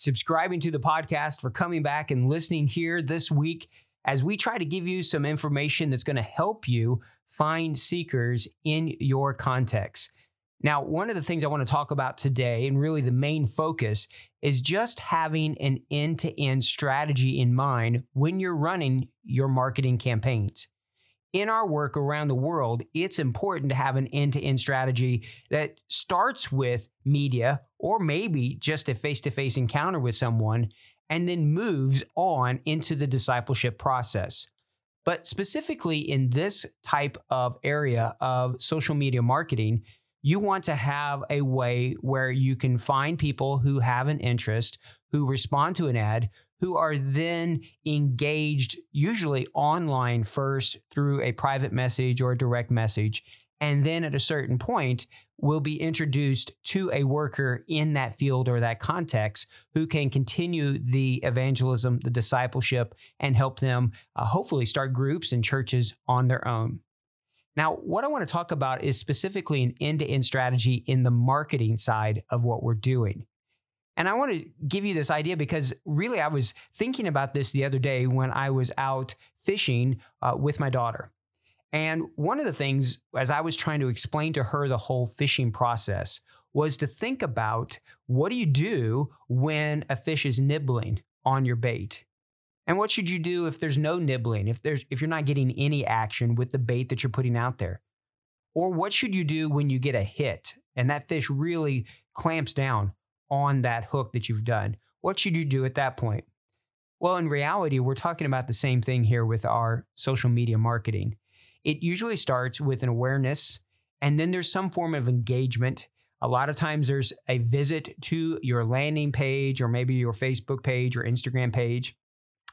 subscribing to the podcast, for coming back and listening here this week as we try to give you some information that's going to help you find seekers in your context. Now, one of the things I want to talk about today, and really the main focus, is just having an end to end strategy in mind when you're running your marketing campaigns in our work around the world, it's important to have an end to end strategy that starts with media or maybe just a face to face encounter with someone and then moves on into the discipleship process. But specifically in this type of area of social media marketing, you want to have a way where you can find people who have an interest, who respond to an ad, who are then engaged usually online first through a private message or a direct message. And then at a certain point, will be introduced to a worker in that field or that context who can continue the evangelism, the discipleship, and help them uh, hopefully start groups and churches on their own. Now, what I want to talk about is specifically an end to end strategy in the marketing side of what we're doing. And I want to give you this idea because really I was thinking about this the other day when I was out fishing uh, with my daughter. And one of the things, as I was trying to explain to her the whole fishing process, was to think about what do you do when a fish is nibbling on your bait? And what should you do if there's no nibbling, if there's if you're not getting any action with the bait that you're putting out there? Or what should you do when you get a hit and that fish really clamps down on that hook that you've done. What should you do at that point? Well, in reality, we're talking about the same thing here with our social media marketing. It usually starts with an awareness, and then there's some form of engagement. A lot of times there's a visit to your landing page or maybe your Facebook page or Instagram page,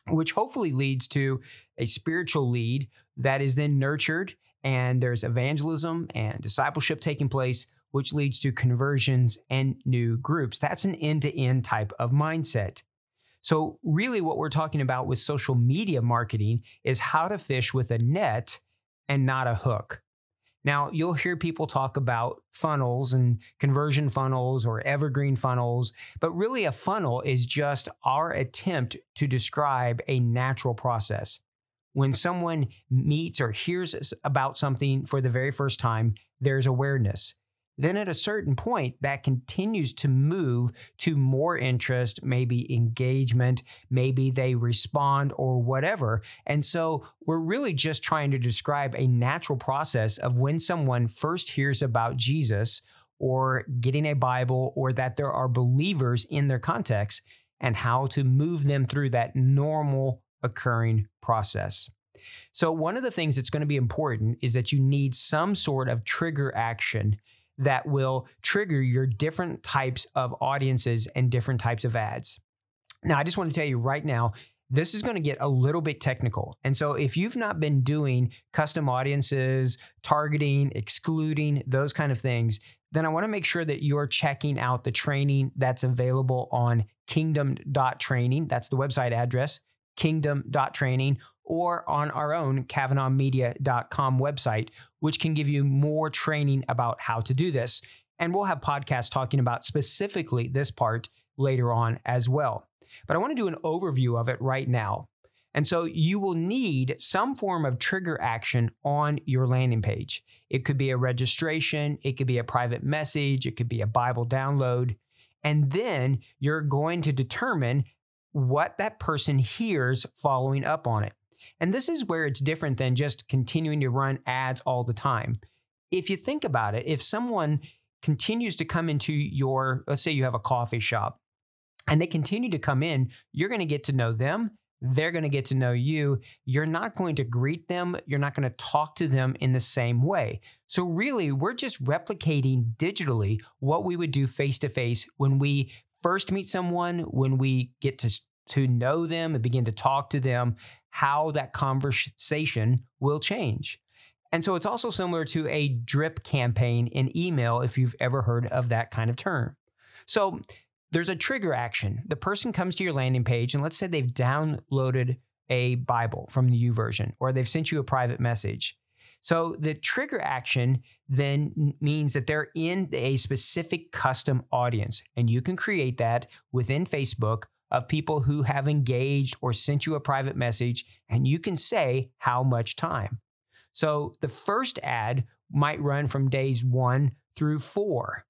which hopefully leads to a spiritual lead that is then nurtured, and there's evangelism and discipleship taking place which leads to conversions and new groups. That's an end to end type of mindset. So, really, what we're talking about with social media marketing is how to fish with a net and not a hook. Now, you'll hear people talk about funnels and conversion funnels or evergreen funnels, but really, a funnel is just our attempt to describe a natural process. When someone meets or hears about something for the very first time, there's awareness then at a certain point, that continues to move to more interest, maybe engagement, maybe they respond or whatever. And so we're really just trying to describe a natural process of when someone first hears about Jesus or getting a Bible or that there are believers in their context and how to move them through that normal occurring process. So, one of the things that's going to be important is that you need some sort of trigger action that will trigger your different types of audiences and different types of ads. Now, I just want to tell you right now, this is going to get a little bit technical. And so, if you've not been doing custom audiences, targeting, excluding, those kind of things, then I want to make sure that you're checking out the training that's available on kingdom.training. That's the website address, kingdom.training, or on our own kavanahmedia.com website, which can give you more training about how to do this. And we'll have podcasts talking about specifically this part later on as well. But I want to do an overview of it right now. And so you will need some form of trigger action on your landing page. It could be a registration, it could be a private message, it could be a Bible download. And then you're going to determine what that person hears following up on it. And this is where it's different than just continuing to run ads all the time. If you think about it, if someone continues to come into your, let's say you have a coffee shop, and they continue to come in, you're going to get to know them. They're going to get to know you. You're not going to greet them. You're not going to talk to them in the same way. So, really, we're just replicating digitally what we would do face to face when we first meet someone, when we get to, to know them and begin to talk to them, how that conversation will change. And so it's also similar to a drip campaign in email, if you've ever heard of that kind of term. So there's a trigger action. The person comes to your landing page, and let's say they've downloaded a Bible from the YouVersion, or they've sent you a private message. So the trigger action then means that they're in a specific custom audience, and you can create that within Facebook of people who have engaged or sent you a private message, and you can say how much time. So the first ad might run from days one through four.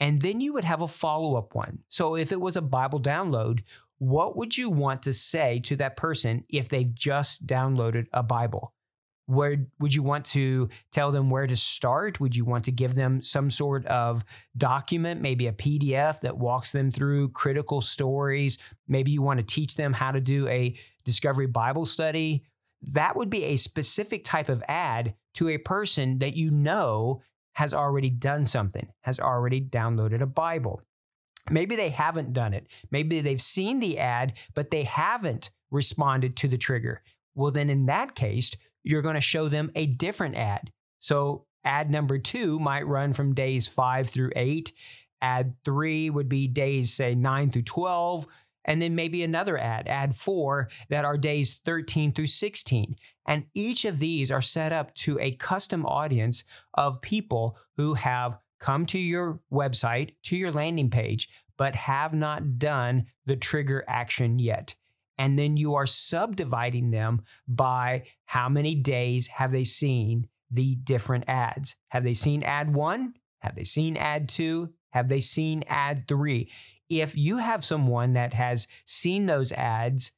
And then you would have a follow up one. So if it was a Bible download, what would you want to say to that person if they've just downloaded a Bible? Where would you want to tell them where to start? Would you want to give them some sort of document, maybe a PDF that walks them through critical stories? Maybe you want to teach them how to do a discovery Bible study that would be a specific type of ad to a person that you know has already done something, has already downloaded a Bible. Maybe they haven't done it. Maybe they've seen the ad, but they haven't responded to the trigger. Well, then in that case, you're going to show them a different ad. So, ad number two might run from days five through eight. Ad three would be days, say, nine through 12 and then maybe another ad, ad four, that are days 13 through 16. And each of these are set up to a custom audience of people who have come to your website, to your landing page, but have not done the trigger action yet. And then you are subdividing them by how many days have they seen the different ads. Have they seen ad one? Have they seen ad two? Have they seen ad three? if you have someone that has seen those ads,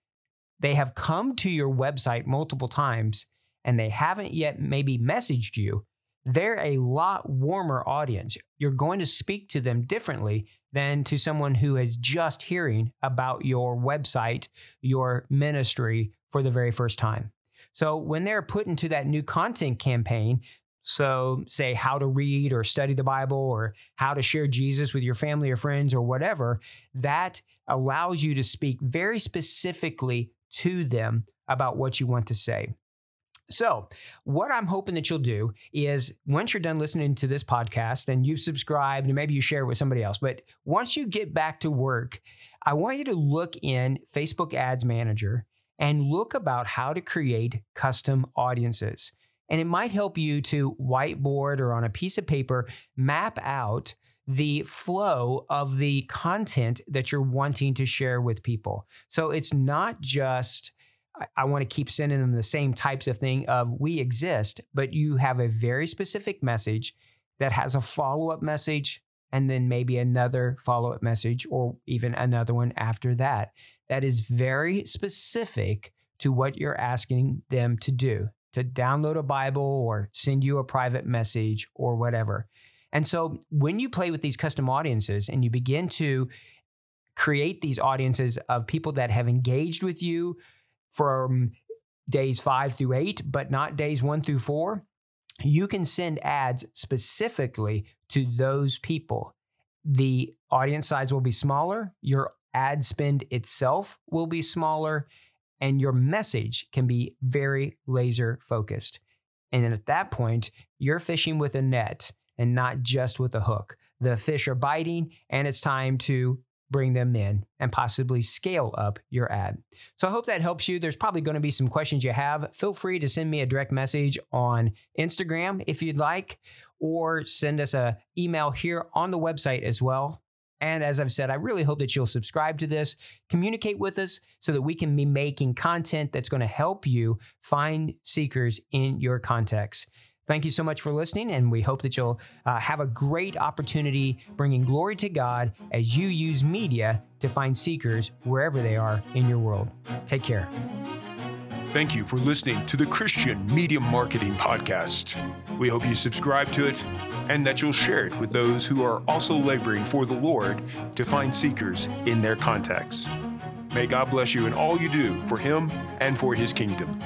they have come to your website multiple times and they haven't yet maybe messaged you, they're a lot warmer audience. You're going to speak to them differently than to someone who is just hearing about your website, your ministry for the very first time. So when they're put into that new content campaign, so, say how to read or study the Bible or how to share Jesus with your family or friends or whatever, that allows you to speak very specifically to them about what you want to say. So, what I'm hoping that you'll do is once you're done listening to this podcast and you've subscribed and maybe you share it with somebody else, but once you get back to work, I want you to look in Facebook Ads Manager and look about how to create custom audiences. And it might help you to whiteboard or on a piece of paper map out the flow of the content that you're wanting to share with people. So it's not just I want to keep sending them the same types of thing of we exist, but you have a very specific message that has a follow-up message and then maybe another follow-up message or even another one after that. That is very specific to what you're asking them to do to download a Bible or send you a private message or whatever. And so when you play with these custom audiences and you begin to create these audiences of people that have engaged with you from days five through eight, but not days one through four, you can send ads specifically to those people. The audience size will be smaller, your ad spend itself will be smaller, and your message can be very laser focused. And then at that point, you're fishing with a net and not just with a hook. The fish are biting, and it's time to bring them in and possibly scale up your ad. So I hope that helps you. There's probably going to be some questions you have. Feel free to send me a direct message on Instagram if you'd like, or send us a email here on the website as well. And as I've said, I really hope that you'll subscribe to this, communicate with us so that we can be making content that's going to help you find seekers in your context. Thank you so much for listening, and we hope that you'll uh, have a great opportunity bringing glory to God as you use media to find seekers wherever they are in your world. Take care. Thank you for listening to the Christian Media Marketing Podcast. We hope you subscribe to it and that you'll share it with those who are also laboring for the Lord to find seekers in their contexts. May God bless you in all you do for Him and for His kingdom.